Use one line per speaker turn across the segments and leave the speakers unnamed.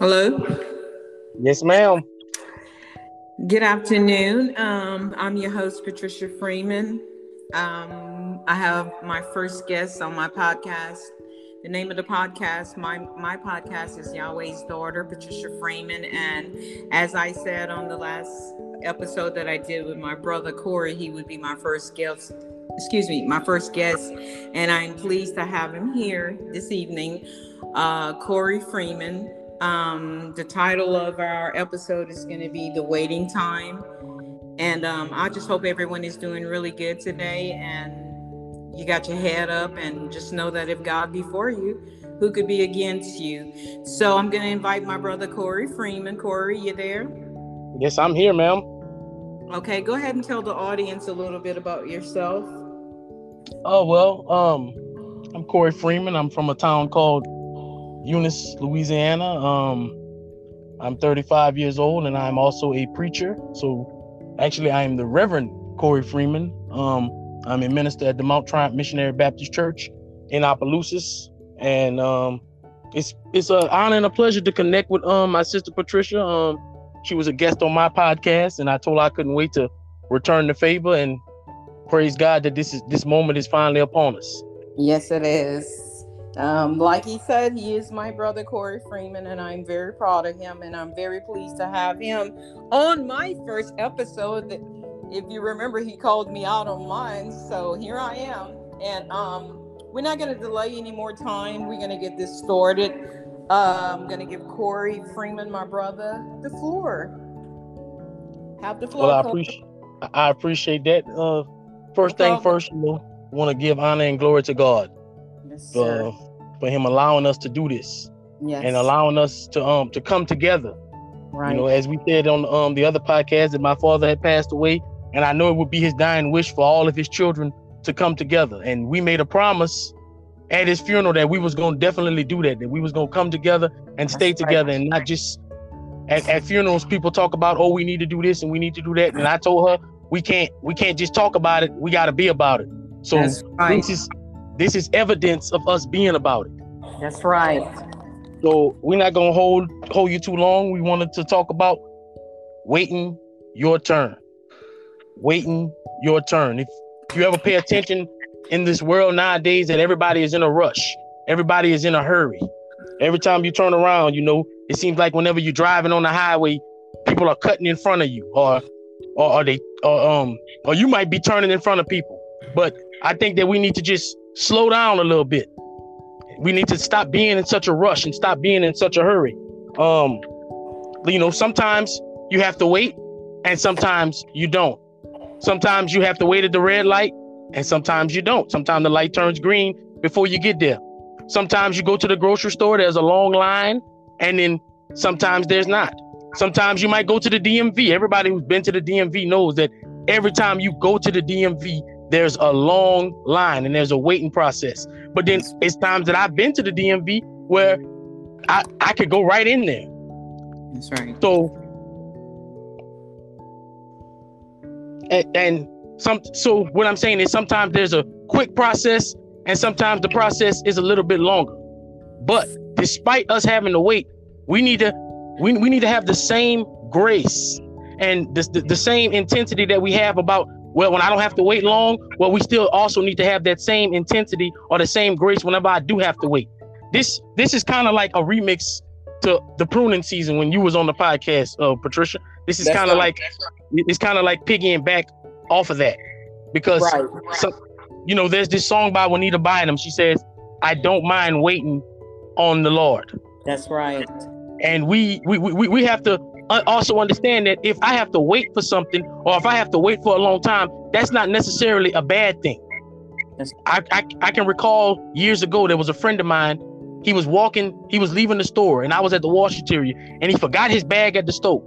Hello.
Yes, ma'am.
Good afternoon. Um, I'm your host, Patricia Freeman. Um, I have my first guest on my podcast. The name of the podcast, my my podcast is Yahweh's Daughter, Patricia Freeman. And as I said on the last episode that I did with my brother Corey, he would be my first guest. Excuse me, my first guest, and I'm pleased to have him here this evening. Uh, Corey Freeman. Um, the title of our episode is going to be The Waiting Time. And um, I just hope everyone is doing really good today and you got your head up and just know that if God be for you, who could be against you? So I'm going to invite my brother Corey Freeman. Corey, you there?
Yes, I'm here, ma'am.
Okay, go ahead and tell the audience a little bit about yourself.
Oh, well, um, I'm Corey Freeman. I'm from a town called Eunice, Louisiana. Um, I'm 35 years old and I'm also a preacher. So actually, I am the Reverend Corey Freeman. Um, I'm a minister at the Mount Triumph Missionary Baptist Church in Opelousas. And um, it's it's an honor and a pleasure to connect with um my sister Patricia. Um, she was a guest on my podcast, and I told her I couldn't wait to return the favor and praise God that this is this moment is finally upon us.
Yes, it is. Um, like he said, he is my brother Corey Freeman, and I'm very proud of him, and I'm very pleased to have him on my first episode. That, if you remember, he called me out on mine, so here I am. And um, we're not going to delay any more time. We're going to get this started. Uh, I'm going to give Corey Freeman, my brother, the floor. Have the floor.
Well, I appreciate I appreciate that. Uh, first no thing first, you know, want to give honor and glory to God.
Yes,
uh, for him allowing us to do this
yes.
and allowing us to um to come together.
Right.
You know, as we said on um the other podcast that my father had passed away, and I know it would be his dying wish for all of his children to come together. And we made a promise at his funeral that we was gonna definitely do that, that we was gonna come together and stay That's together right. and not just at, at funerals people talk about oh we need to do this and we need to do that. And I told her we can't we can't just talk about it, we gotta be about it. So right. this is this is evidence of us being about it.
That's right.
So we're not gonna hold hold you too long. We wanted to talk about waiting your turn. Waiting your turn. If you ever pay attention in this world nowadays that everybody is in a rush, everybody is in a hurry. Every time you turn around, you know, it seems like whenever you're driving on the highway, people are cutting in front of you, or or are they or um or you might be turning in front of people. But I think that we need to just slow down a little bit. We need to stop being in such a rush and stop being in such a hurry. Um, you know, sometimes you have to wait and sometimes you don't. Sometimes you have to wait at the red light and sometimes you don't. Sometimes the light turns green before you get there. Sometimes you go to the grocery store, there's a long line, and then sometimes there's not. Sometimes you might go to the DMV. Everybody who's been to the DMV knows that every time you go to the DMV, there's a long line and there's a waiting process. But then it's times that I've been to the DMV where I, I could go right in there.
That's right.
So and, and some so what I'm saying is sometimes there's a quick process and sometimes the process is a little bit longer. But despite us having to wait, we need to we, we need to have the same grace and the, the, the same intensity that we have about well, when I don't have to wait long, well, we still also need to have that same intensity or the same grace whenever I do have to wait. This this is kind of like a remix to the pruning season when you was on the podcast, uh, Patricia. This is kind of like it's kind of like piggying back off of that because right. so, you know there's this song by Juanita Bynum. She says, "I don't mind waiting on the Lord."
That's right.
And we we we, we have to also understand that if I have to wait for something or if I have to wait for a long time, that's not necessarily a bad thing. I, I, I can recall years ago there was a friend of mine. He was walking, he was leaving the store, and I was at the washateria, and he forgot his bag at the store.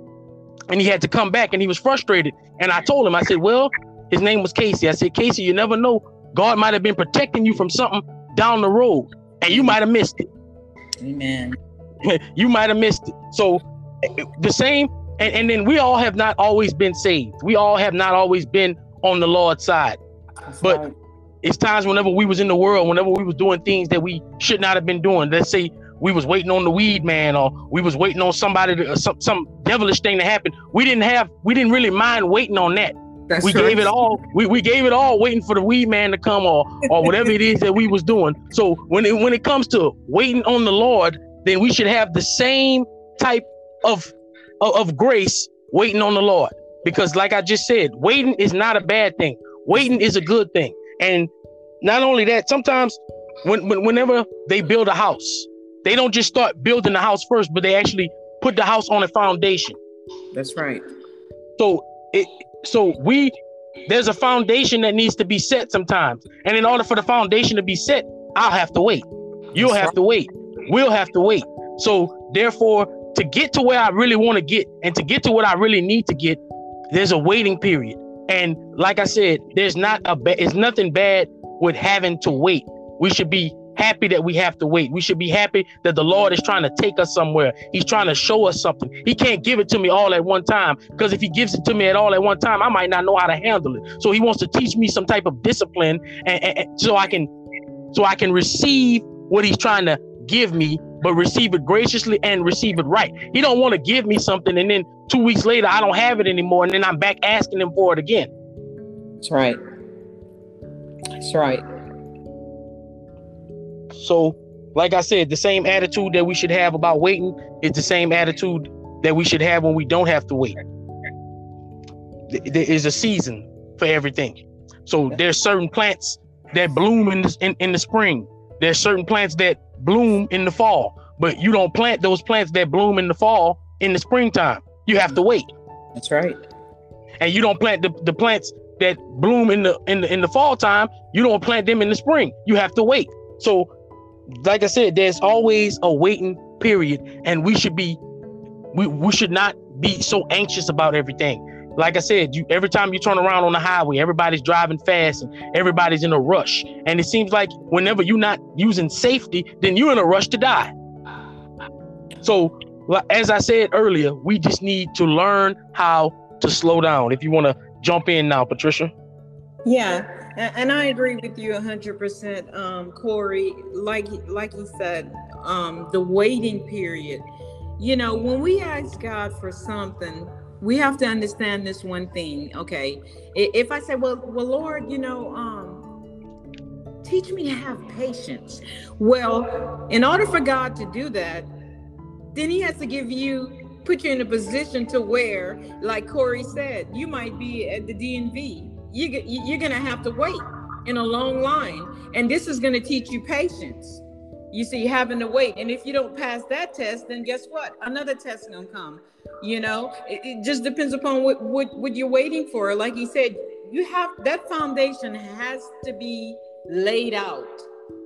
and he had to come back, and he was frustrated. And I told him, I said, "Well, his name was Casey." I said, "Casey, you never know. God might have been protecting you from something down the road, and you might have missed it."
Amen.
you might have missed it. So the same and, and then we all have not always been saved we all have not always been on the lord's side That's but right. it's times whenever we was in the world whenever we was doing things that we should not have been doing let's say we was waiting on the weed man or we was waiting on somebody to, uh, some some devilish thing to happen. We didn't have we didn't really mind waiting on that. That's we gave it all. We, we gave it all, waiting for the weed man to come or or whatever it is that we was doing. So when it when it comes to waiting on the Lord, then we should have the same type of of, of grace waiting on the Lord. Because like I just said, waiting is not a bad thing. Waiting is a good thing. And not only that, sometimes when, when whenever they build a house, they don't just start building the house first, but they actually put the house on a foundation.
That's right.
So it so we there's a foundation that needs to be set sometimes. And in order for the foundation to be set, I'll have to wait. You'll That's have right. to wait. We'll have to wait. So therefore, to get to where I really want to get and to get to what I really need to get, there's a waiting period. And like I said, there's not a ba- it's nothing bad with having to wait. We should be happy that we have to wait. We should be happy that the Lord is trying to take us somewhere. He's trying to show us something. He can't give it to me all at one time because if he gives it to me at all at one time, I might not know how to handle it. So he wants to teach me some type of discipline and, and, and so I can so I can receive what he's trying to give me but receive it graciously and receive it right. He don't want to give me something and then 2 weeks later I don't have it anymore and then I'm back asking him for it again.
That's right. That's right.
So, like I said, the same attitude that we should have about waiting is the same attitude that we should have when we don't have to wait. There is a season for everything. So there's certain plants that bloom in the, in, in the spring. There's certain plants that bloom in the fall, but you don't plant those plants that bloom in the fall in the springtime. You have to wait.
That's right.
And you don't plant the, the plants that bloom in the in the in the fall time. You don't plant them in the spring. You have to wait. So like I said, there's always a waiting period, and we should be we we should not be so anxious about everything. Like I said, you every time you turn around on the highway, everybody's driving fast and everybody's in a rush. And it seems like whenever you're not using safety, then you're in a rush to die. So, as I said earlier, we just need to learn how to slow down. If you want to jump in now, Patricia.
Yeah, and I agree with you 100%, um, Corey. Like like he said, um, the waiting period. You know, when we ask God for something, we have to understand this one thing. Okay, if I say, "Well, well, Lord, you know, um, teach me to have patience," well, in order for God to do that, then He has to give you, put you in a position to where, like Corey said, you might be at the DMV you, you're to have to wait in a long line. And this is to teach you patience. You see, having to wait. And if you don't pass that test, then guess what? Another test to come. You know, it, it, just depends upon what, what, what you're waiting for. Like he said, you have that foundation has to be laid out.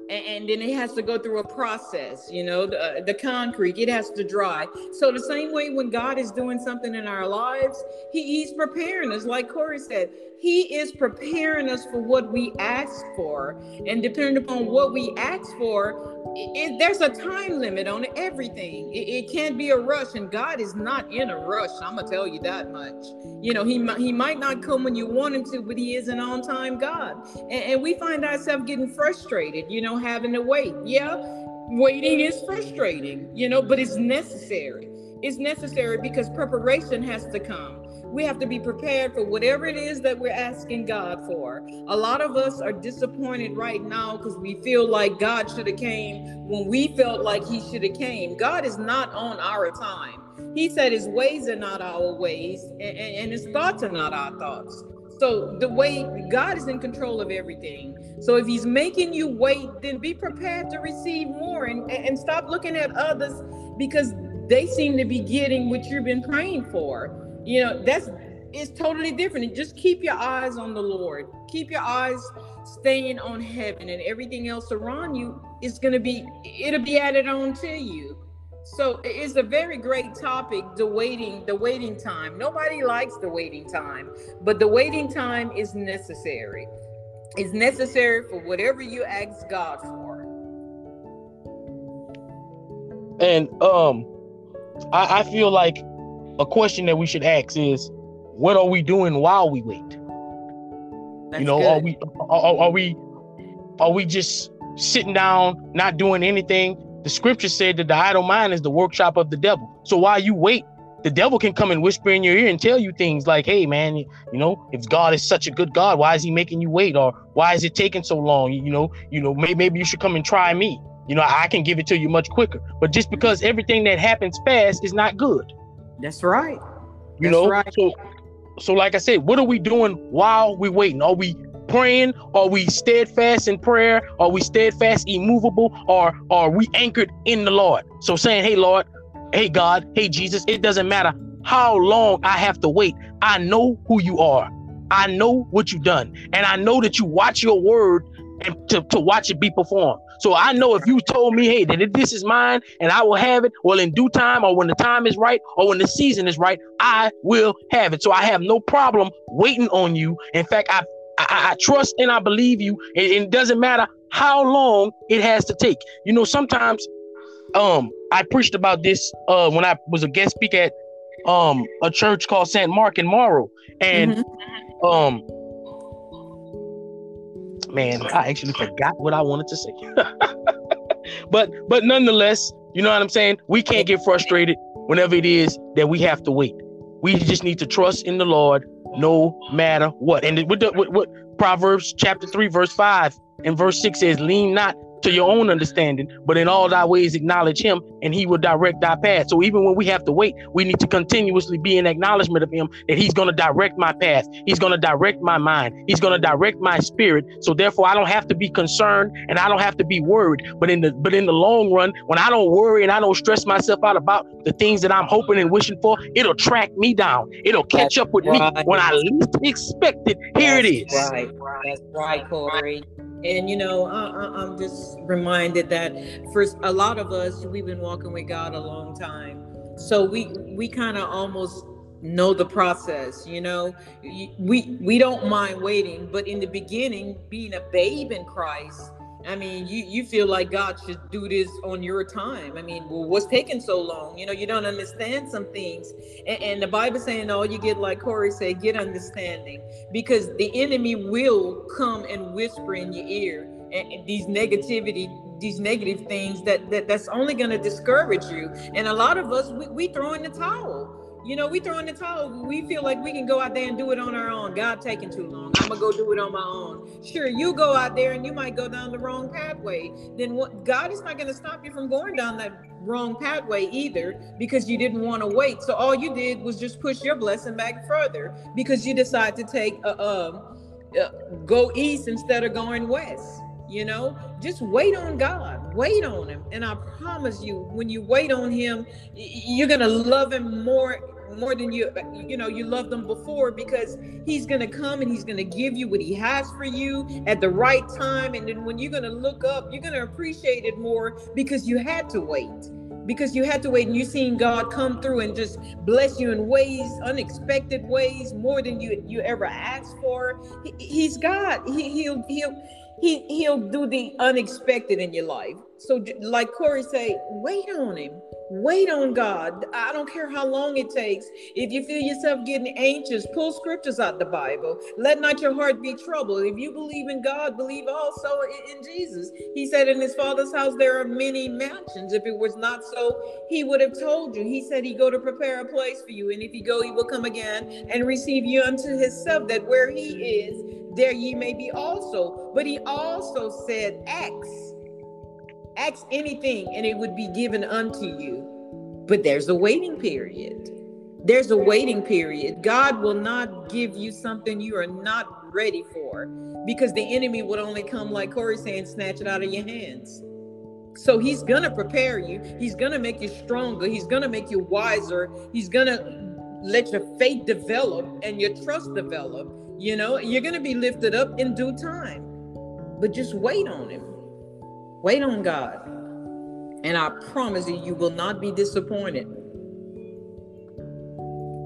And, then it has to go through a process you know the, uh, the concrete it has to dry. So the same way when god is doing something in our lives he, he's preparing us. Like corey said he is preparing us for what we ask for and depending upon what we ask for it, there's a time limit on everything. It, it, can't be a rush, and God is not in a rush. I'm gonna tell you that much. You know, He He might not come when you want Him to, but He is an on-time God. And, and we find ourselves getting frustrated. You know, having to wait. Yeah, waiting is frustrating. You know, but it's necessary. It's necessary because preparation has to come we have to be prepared for whatever it is that we're asking God for. A lot of us are disappointed right now because we feel like God should have came when we felt like he should have came. God is not on our time. He said his ways are not our ways and, and his thoughts are not our thoughts. So the way God is in control of everything. So if he's making you wait, then be prepared to receive more and, and stop looking at others because they seem to be getting what you've been praying for you know that's it's totally different. Just keep your eyes on the lord. Keep your eyes staying on heaven and everything else around you is going to be it'll be added on to you. So it's a very great topic the waiting the waiting time. Nobody likes the waiting time but the waiting time is necessary. It's necessary for whatever you ask god for.
And um I, I feel like a question that we should ask is what are we doing while we wait That's you know good. are we are, are, we are we just sitting down not doing anything the scripture said that the idle mind is the workshop of the devil. So while you wait, the devil can come and whisper in your ear and tell you things like, hey, man, you know, if God is such a good God, why is he making you wait? Or why is it taking so long? You know, you know, maybe, maybe you should come and try me. You know, I can give it to you much quicker. But just because everything that happens fast is not good.
That's right.
You That's know, right. so so like I said, what are we doing while we waiting? Are we praying? Are we steadfast in prayer? Are we steadfast, immovable? Or are we anchored in the Lord? So saying, hey Lord, hey God, hey Jesus, it doesn't matter how long I have to wait. I know who you are. I know what you've done. And I know that you watch your word and to, to watch it be performed. So I know if you told me, hey, that this is mine and I will have it, well, in due time or when the time is right or when the season is right, I will have it. So I have no problem waiting on you. In fact, I I, I trust and I believe you. And, and it doesn't matter how long it has to take. You know, sometimes um I preached about this uh when I was a guest speaker at um a church called St. Mark in Morrow. And mm-hmm. um man, I actually forgot what I wanted to say. but but nonetheless, you know what I'm saying? We can't get frustrated whenever it is that we have to wait. We just need to trust in the Lord no matter what. And what, what, what Proverbs chapter 3, verse 5 and verse 6 says, lean not to your own understanding, but in all thy ways acknowledge him and he will direct thy path. So even when we have to wait, we need to continuously be in acknowledgement of him that he's going to direct my path. He's going to direct my mind. He's going to direct my spirit. So therefore I don't have to be concerned and I don't have to be worried. But in the but in the long run, when I don't worry and I don't stress myself out about the things that I'm hoping and wishing for, it'll track me down. It'll catch That's up with right. me when I least expect it. Here
That's
it is.
Right. That's right, Corey. And you know, I, am just reminded that for a lot of us, we've been walking with God a long time, so we we kind of almost know the process. You know, we we don't mind waiting, but in the beginning, being a babe in Christ I mean, you you feel like God should do this on your time. I mean, well, what's taking so long? You know, you don't understand some things, and, and the Bible saying, "Oh, you get like Corey said, get understanding," because the enemy will come and whisper in your ear, and, and these negativity, these negative things that, that that's only going to discourage you. And a lot of us, we, we throw in the towel you know, we throw in the towel. We feel like we can go out there and do it on our own. God taking too long. I'm gonna go do it on my own. Sure, you go out there and you might go down the wrong pathway. Then what? God is not gonna stop you from going down that wrong pathway either because you didn't want to wait. So all you did was just push your blessing back further because you decided to take a, a, a go east instead of going west you know? Just wait on god. Wait on him. And i promise you when you wait on him you're gonna love him more more than you you know you loved him before because he's gonna come and he's gonna give you what he has for you at the right time. And then when you're gonna look up you're gonna appreciate it more because you had to wait. Because you had to wait and you seen God come through and just bless you in ways, unexpected ways, more than you you ever asked for. He, he's God. He, he'll he'll he he'll do the unexpected in your life. So like Corey say, wait on him. Wait on God. I don't care how long it takes. If you feel yourself getting anxious, pull scriptures out the Bible. Let not your heart be troubled. If you believe in God, believe also in Jesus. He said in his father's house there are many mansions. If it was not so, he would have told you. He said he go to prepare a place for you. And if you go, he will come again and receive you unto himself, that where he is, there ye may be also. But he also said, Acts Ask anything and it would be given unto you. But there's a waiting period. There's a waiting period. God will not give you something you are not ready for because the enemy would only come, like Corey saying, snatch it out of your hands. So he's going to prepare you. He's going to make you stronger. He's going to make you wiser. He's going to let your faith develop and your trust develop. You know, you're going to be lifted up in due time. But just wait on him. Wait on God. And I promise you, you will not be disappointed.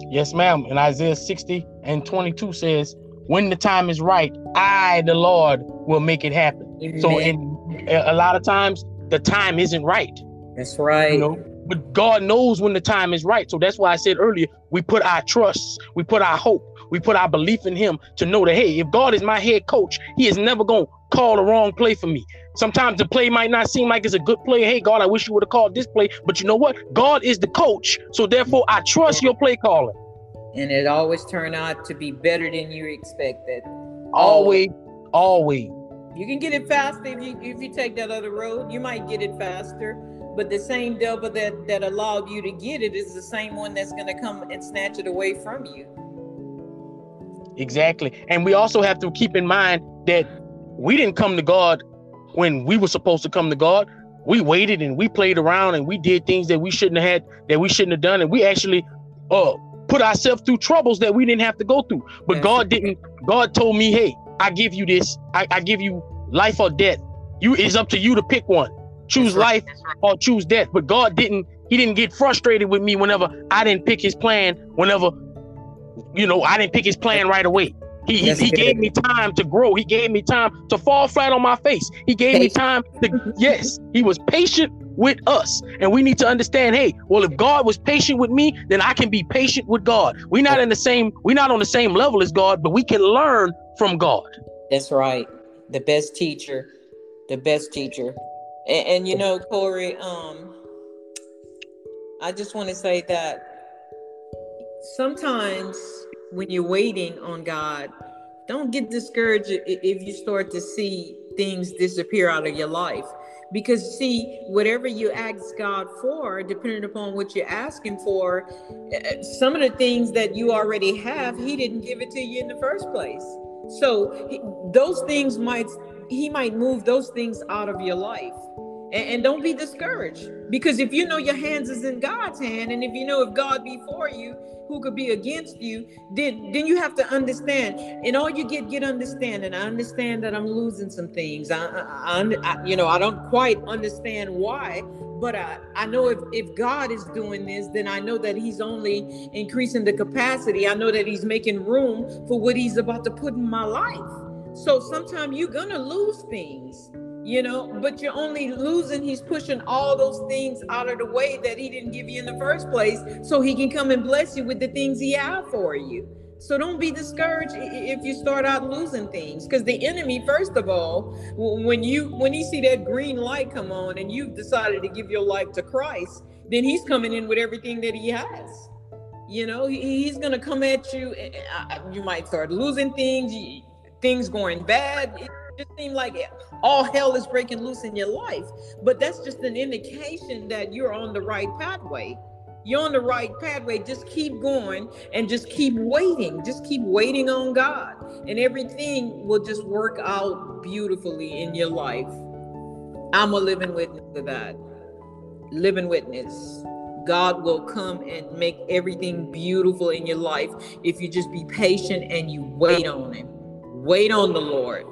Yes, ma'am. And Isaiah 60 and 22 says, When the time is right, I, the Lord, will make it happen. Amen. So, in a lot of times, the time isn't right.
That's right. You know,
but God knows when the time is right. So that's why I said earlier, we put our trust, we put our hope, We put our belief in him to know that, hey, if God is my head coach, he is never going to call the wrong play for me. Sometimes the play might not seem like it's a good play. Hey, God, I wish you would have called this play. But you know what? God is the coach. So therefore, I trust your play calling.
And it always turn out to be better than you expected.
Always, always.
You can get it faster if you if you take that other road. You might get it faster, but the same devil that that allowed you to get it is the same one that's going to come and snatch it away from you.
Exactly. And we also have to keep in mind that we didn't come to God when we were supposed to come to God. We waited and we played around and we did things that we shouldn't have had, that we shouldn't have done, and we actually uh put ourselves through troubles that we didn't have to go through. But God didn't. God told me, "Hey, I give you this. I, I give you life or death. You it's up to you to pick one. Choose life or choose death." But God didn't. He didn't get frustrated with me whenever I didn't pick His plan. Whenever you know I didn't pick His plan right away. He, he, he, gave me time to grow. He gave me time to fall flat on my face. He gave me time to, yes, he was patient with us. And we need to understand, hey, well, if God was patient with me, then I can be patient with God. We're not in the same, we're not on the same level as God, but we can learn from God.
That's right. The best teacher, the best teacher. And, and you know, Corey, um, I just want to say that sometimes when you're waiting on God, don't get discouraged if you start to see things disappear out of your life. Because, see, whatever you ask God for, depending upon what you're asking for, eh, some of the things that you already have, He didn't give it to you in the first place. So, those things might, He might move those things out of your life and, and, don't be discouraged because if you know your hands is in God's hand, and if you know if God be for you, who could be against you, then then you have to understand. And all you get get understanding. I understand that I'm losing some things. I, I, I you know I don't quite understand why, but I, I know if, if God is doing this, then I know that He's only increasing the capacity. I know that He's making room for what He's about to put in my life. So sometimes you're gonna lose things you know but you're only losing he's pushing all those things out of the way that he didn't give you in the first place so he can come and bless you with the things he have for you. So don't be discouraged if you start out losing things because the enemy first of all when you when you see that green light come on and you've decided to give your life to christ then he's coming in with everything that he has. You know he's gonna come at you eh, eh, and you might start losing things things going bad it just seems like all hell is breaking loose in your life. But that's just an indication that you're on the right pathway. You're on the right pathway. Just keep going and just keep waiting. Just keep waiting on God, and everything will just work out beautifully in your life. I'm a living witness to that. Living witness. God will come and make everything beautiful in your life if you just be patient and you wait on Him. Wait on the Lord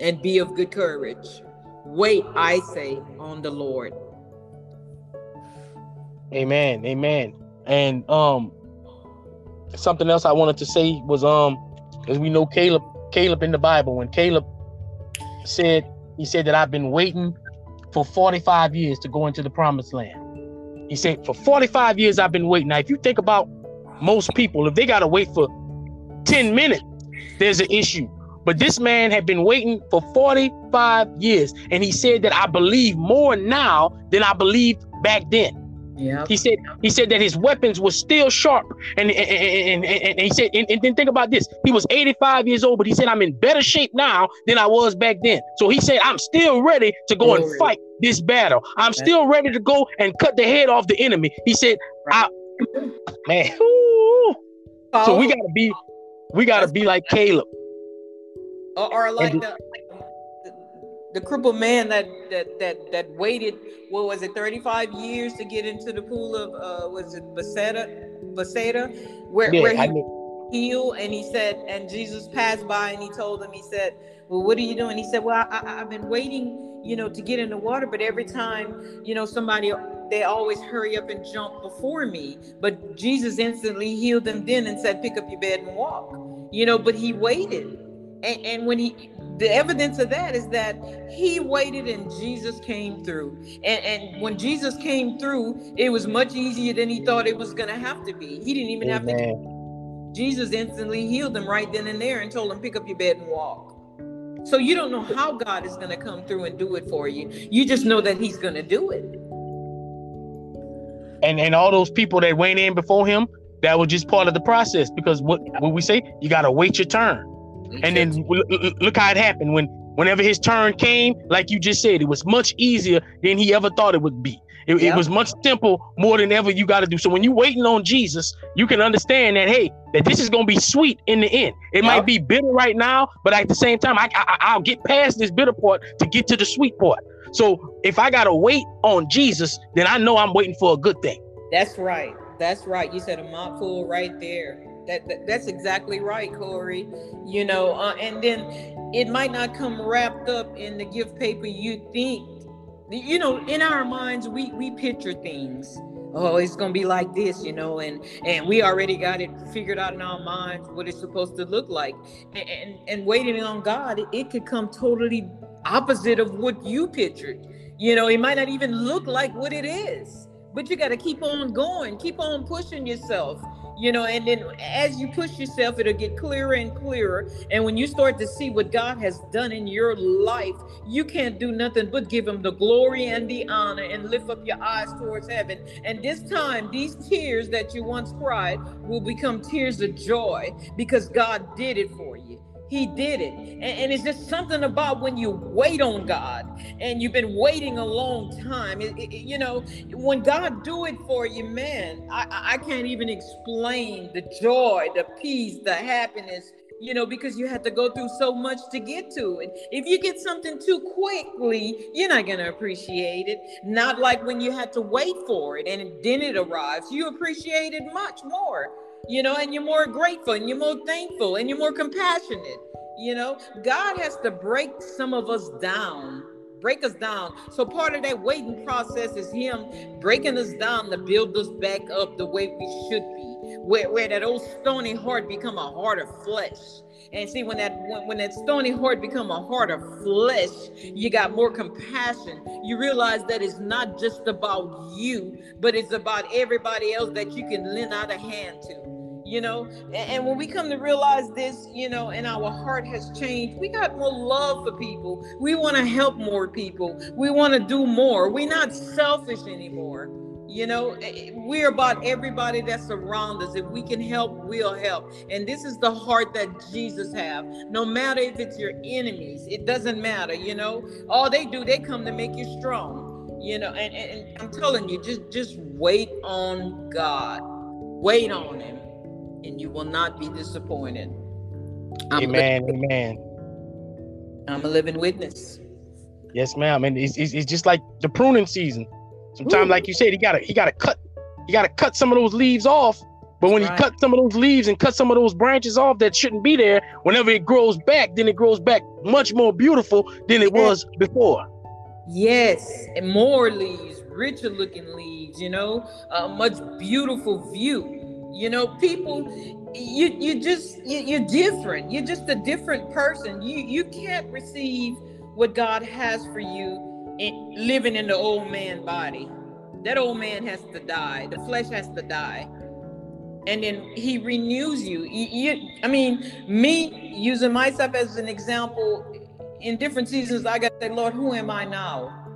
and be of good courage. Wait, I say, on the Lord.
Amen. Amen. And um something else I wanted to say was um as we know Caleb Caleb in the Bible when Caleb said he said that I've been waiting for 45 years to go into the promised land. He said for 45 years I've been waiting. Now if you think about most people if they got to wait for 10 minutes there's an issue. But this man had been waiting for 45 years. And he said that I believe more now than I believed back then. Yeah. He said he said that his weapons were still sharp. And and, and, and, and he said, and, then think about this. He was 85 years old, but he said, I'm in better shape now than I was back then. So he said, I'm still ready to go Glory. and fight this battle. I'm still ready to go and cut the head off the enemy. He said, I man. So we gotta be we gotta be like Caleb
or, or like the, the, the crippled man that that that that waited what was it 35 years to get into the pool of uh was it Bethesda Bethesda where yeah, where he healed and he said and Jesus passed by and he told him he said well what are you doing? He said well I, I, I've been waiting you know to get in the water but every time you know somebody they always hurry up and jump before me. But Jesus instantly healed them then and said pick up your bed and walk you know but he waited and, and when he the evidence of that is that he waited and Jesus came through. And, and when Jesus came through, it was much easier than he thought it was going to have to be. He didn't even Amen. have to Jesus instantly healed him right then and there and told him, pick up your bed and walk. So you don't know how God is going to come through and do it for you. You just know that he's going to do it.
And and all those people that went in before him, that was just part of the process because what what we say, you got to wait your turn. And then look how it happened when whenever his turn came, like you just said, it was much easier than he ever thought it would be. It, yep. it was much simple more than ever you got to do. So when you're waiting on Jesus, you can understand that hey, that this is gonna be sweet in the end. It yep. might be bitter right now, but at the same time, I, I I'll get past this bitter part to get to the sweet part. So if I gotta wait on Jesus, then I know I'm waiting for a good thing.
That's right. That's right. You said a mouthful right there. That, that, that's exactly right, Corey. You know, uh, and then it might not come wrapped up in the gift paper you think you know in our minds we we picture things. Oh it's gonna be like this you know and and we already got it figured out in our minds what it's supposed to look like. And and, and waiting on god it, it could come totally opposite of what you pictured. You know it might not even look like what it is but you got to keep on going keep on pushing yourself you know and then as you push yourself it'll get clearer and clearer. And when you start to see what god has done in your life you can't do nothing but give him the glory and the honor and lift up your eyes towards heaven. And this time these tears that you once cried will become tears of joy because god did it for you he did it. And, and, it's just something about when you wait on God and you've been waiting a long time. It, it, you know, when God do it for you, man, I, I can't even explain the joy, the peace, the happiness, you know, because you had to go through so much to get to it. If you get something too quickly, you're not going to appreciate it. Not like when you had to wait for it and then it arrives. You appreciate it much more you know, and you're more grateful and you're more thankful and you're more compassionate. You know, God has to break some of us down, break us down. So part of that waiting process is Him breaking us down to build us back up the way we should be, where, where that old stony heart become a heart of flesh. And see, when that when, when that stony heart become a heart of flesh, you got more compassion. You realize that it's not just about you, but it's about everybody else that you can lend out a hand to you know and, and, when we come to realize this you know and our heart has changed we got more love for people. We want to help more people. We want to do more. We're not selfish anymore. You know eh, eh, we're about everybody that's around us. If we can help we'll help. And this is the heart that jesus have. No matter if it's your enemies it doesn't matter you know. All they do they come to make you strong you know. And, and, and i'm telling you just just wait on god. Wait on him and you will not be disappointed.
I'm amen. A amen.
I'm a living witness.
Yes, ma'am. And it's, it's, it's just like the pruning season. Sometimes, like you said, he gotta he gotta cut he gotta cut some of those leaves off. But when right. he cut some of those leaves and cut some of those branches off that shouldn't be there, whenever it grows back, then it grows back much more beautiful than it yes. was before.
Yes, and more leaves, richer looking leaves, you know, a much beautiful view. You know, people, you you just you, you're different. You're just a different person. You you can't receive what God has for you in, living in the old man body. That old man has to die. The flesh has to die. And then he renews you. you, you I mean, me using myself as an example, in different seasons, I got to say, Lord, who am I now?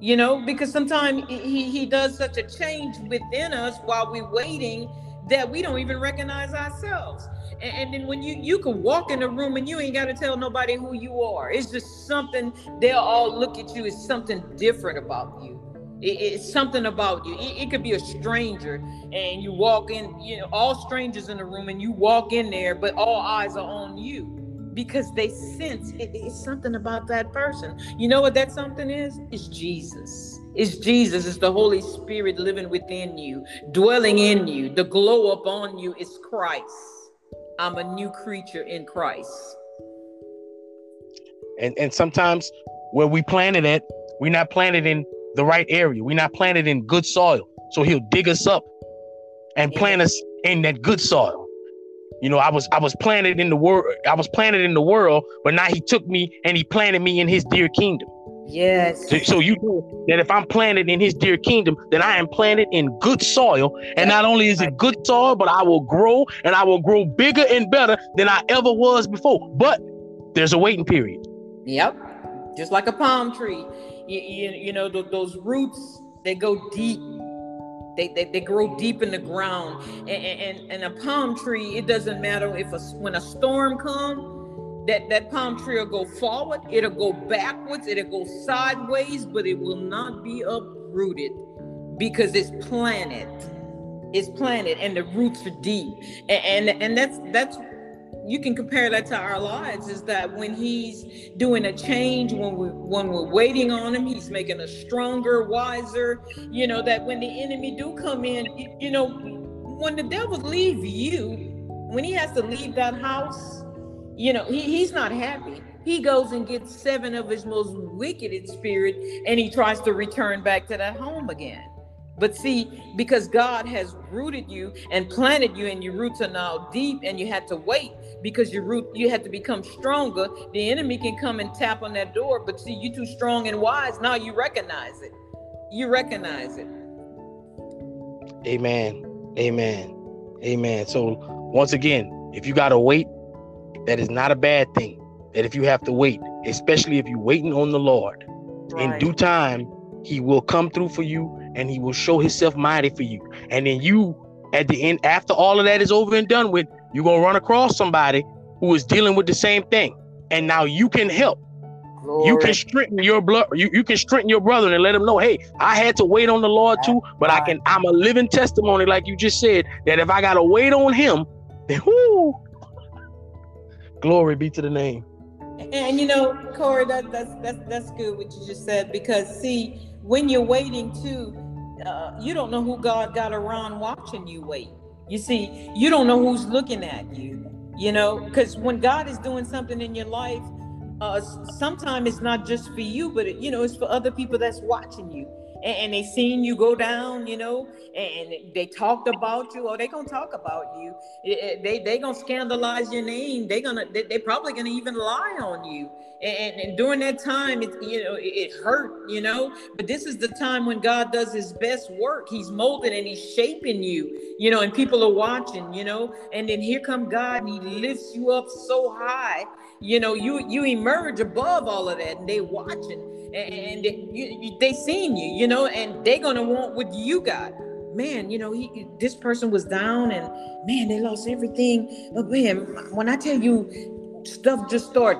you know because sometimes he he does such a change within us while we're waiting that we don't even recognize ourselves. And, and then when you you can walk in a room and you ain't got to tell nobody who you are. It's just something they'll all look at you as something different about you. It, it's something about you. It, it, could be a stranger, and you walk in. You know, all strangers in the room, and you walk in there, but all eyes are on you because they sense it, it's something about that person. You know what that something is? It's Jesus. It's Jesus, it's the Holy Spirit living within you, dwelling in you. The glow upon you is Christ. I'm a new creature in Christ.
And and sometimes where we planted it, we're not planted in the right area. We're not planted in good soil. So he'll dig us up and plant us in that good soil. You know, I was I was planted in the world. I was planted in the world, but now he took me and he planted me in his dear kingdom.
Yes.
So, you know that if I'm planted in his dear kingdom, then I am planted in good soil. And not only is it good soil, but I will grow and I will grow bigger and better than I ever was before. But there's a waiting period.
Yep. Just like a palm tree. You, you, you know, th- those roots, they go deep. They, they, they grow deep in the ground. And, and, and a palm tree, it doesn't matter if a, when a storm comes, that that palm tree will go forward it'll go backwards it'll go sideways but it will not be uprooted because it's planted. It's planted and the roots are deep. And and, and that's that's you can compare that to our lives is that when he's doing a change when we when we're waiting on him he's making us stronger wiser. You know that when the enemy do come in you, know when the devil leave you when he has to leave that house you know, he, he's not happy. He goes and gets seven of his most wicked spirit and he tries to return back to that home again. But see, because God has rooted you and planted you, and your roots are now deep, and you had to wait because your root you had to become stronger. The enemy can come and tap on that door, but see, you too strong and wise. Now you recognize it. You recognize it.
Amen. Amen. Amen. So once again, if you gotta wait that is not a bad thing. That if you have to wait, especially if you're waiting on the Lord, right. in due time, He will come through for you and He will show Himself mighty for you. And then you, at the end, after all of that is over and done with, you're gonna run across somebody who is dealing with the same thing, and now you can help. Glory. You can strengthen your blood. You, you can strengthen your brother and let him know, hey, I had to wait on the Lord too, but I can. I'm a living testimony, like you just said, that if I gotta wait on Him, then whoo, Glory be to the name.
And you know, Corey, that, that's that's that's good what you just said because see, when you're waiting too, uh, you don't know who God got around watching you wait. You see, you don't know who's looking at you. You know, because when God is doing something in your life, uh, sometimes it's not just for you, but it, you know, it's for other people that's watching you and, and they seen you go down, you know, and they talked about you, or they gonna talk about you. Eh, eh, they they gonna scandalize your name. They gonna they, they probably gonna even lie on you. And, and during that time, it you know it hurt, you know. But this is the time when God does His best work. He's molding and He's shaping you, you know, and people are watching, you know. And then here come God, and He lifts you up so high, you know. You you emerge above all of that, and they watching and you, they seen you, you know, and they gonna want what you got. Man, you know, he this person was down, and man, they lost everything. But man, when I tell you, stuff just start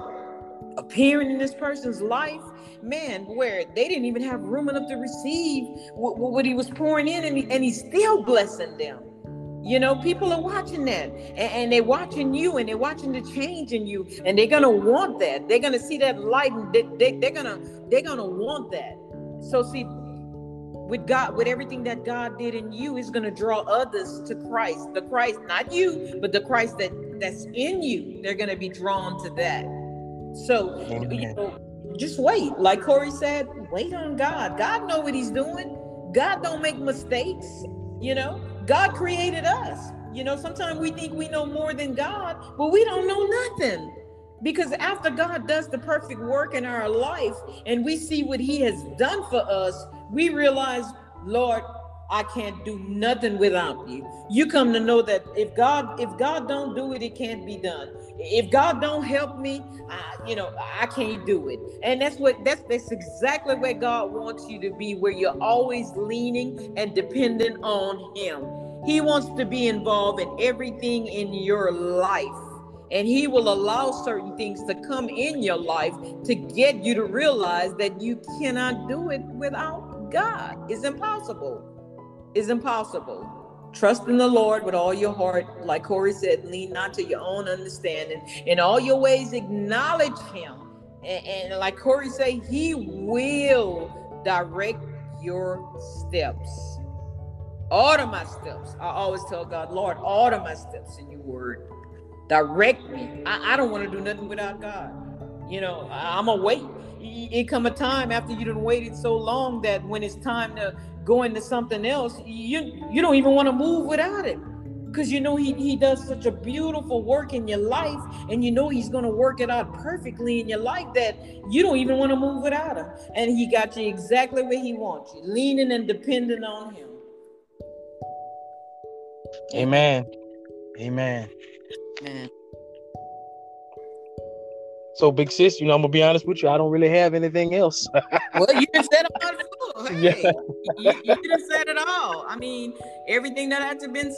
appearing in this person's life, man, where they didn't even have room enough to receive what, what he was pouring in, and, he, and he's still blessing them. You know, people are watching that and, and, they're watching you and they're watching the change in you and they're gonna want that. They're gonna see that light and they, they, they're gonna they're gonna want that. So see, with God, with everything that God did in you, is gonna draw others to Christ. The Christ, not you, but the Christ that that's in you. They're gonna be drawn to that. So you know, just wait. Like Corey said, wait on God. God know what He's doing. God don't make mistakes. You know, God created us. You know, sometimes we think we know more than God, but we don't know nothing. Because after God does the perfect work in our life and we see what he has done for us, we realize, Lord, I can't do nothing without you. You come to know that if God if God don't do it, it can't be done. If God don't help me, I, you know, I can't do it. And that's what that's that's exactly where God wants you to be, where you're always leaning and dependent on Him. He wants to be involved in everything in your life. And he will allow certain things to come in your life to get you to realize that you cannot do it without God. It's impossible. It's impossible. Trust in the Lord with all your heart. Like Corey said, lean not to your own understanding. In all your ways, acknowledge him. And, and like Corey said, he will direct your steps. Order my steps. I always tell God, Lord, order my steps in your word. Direct me. I, I don't want to do nothing without God. You know, I, to wait. It come a time after you done waited so long that when it's time to go into something else, you you don't even want to move without it. because you know he, he does such a beautiful work in your life and you know he's going to work it out perfectly in your life that you don't even want to move without him. And he got you exactly where he wants you leaning and depending on him.
Amen. Amen.
Man
so big sis you know i'm gonna be honest with you i don't really have anything else
well you just said about Hey, yeah. you, you didn't said it all. I mean, everything that had to been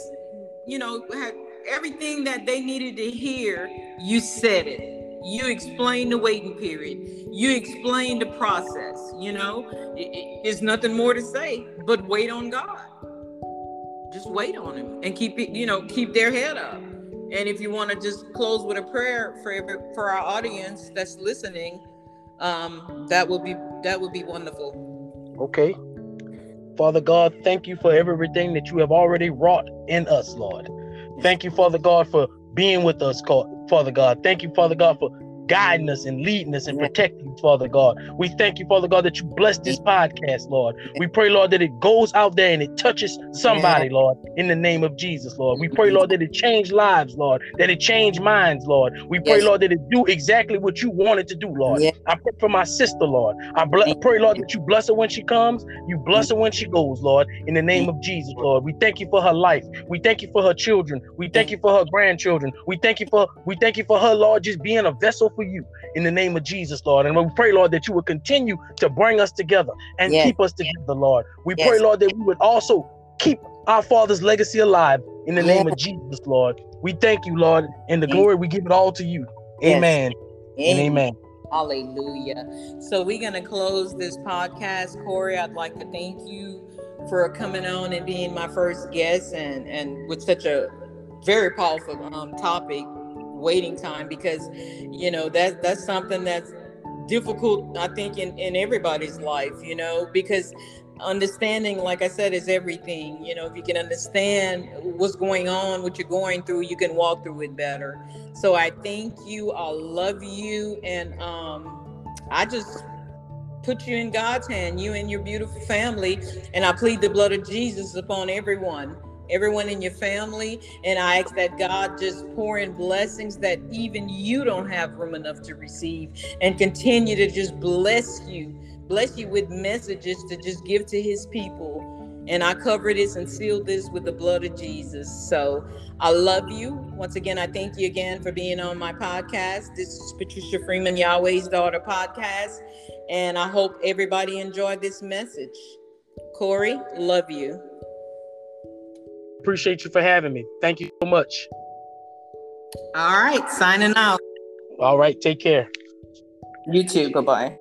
you know, had everything that they needed to hear, you said it. You explained the waiting period. You explained the process. You know, it, it, there's nothing more to say but wait on God. Just wait on Him and keep it, you know, keep their head up. And if you want to just close with a prayer for for our audience that's listening, um, that would be that would be wonderful.
Okay. Father God, thank you for everything that you have already wrought in us, Lord. Thank you, Father God, for being with us, Father God. Thank you, Father God, for guiding us and leading us and protecting us, Father God. We thank you, Father God, that you bless this podcast, Lord. We pray, Lord, that it goes out there and it touches somebody, Lord, in the name of Jesus, Lord. We pray, Lord, that it change lives, Lord, that it change minds, Lord. We pray, Lord, that it do exactly what you wanted to do, Lord. I pray for my sister, Lord. I pray, Lord, that you bless her when she comes, you bless her when she goes, Lord, in the name of Jesus, Lord. We thank you for her life. We thank you for her children. We thank you for her grandchildren. We thank you for we thank you for her, Lord, just being a vessel for you in the name of Jesus, Lord. And we pray, Lord, that you would continue to bring us together and yes. keep us together, Lord. We yes. pray, Lord, that we would also keep our Father's legacy alive in the name of Jesus, Lord. We thank you, Lord, and the glory we give it all to you. Amen. And amen.
Hallelujah. So we're going to close this podcast. Corey, I'd like to thank you for coming on and being my first guest and, and with such a very powerful um, topic waiting time because you know that that's something that's difficult i think in, in everybody's life you know because understanding like i said is everything you know if you can understand what's going on what you're going through you can walk through it better. So i thank you i love you and um i just put you in god's hand you and your beautiful family and i plead the blood of jesus upon everyone everyone in your family. And I ask that God just pour in blessings that even you don't have room enough to receive and continue to just bless you, bless you with messages to just give to his people. And I cover this and seal this with the blood of Jesus. So I love you. Once again, I thank you again for being on my podcast. This is Patricia Freeman, Yahweh's Daughter podcast. And I hope everybody enjoyed this message. Corey, love you.
Appreciate you for having me. Thank you so much.
All right, signing out.
All right, take care.
You too. Bye bye.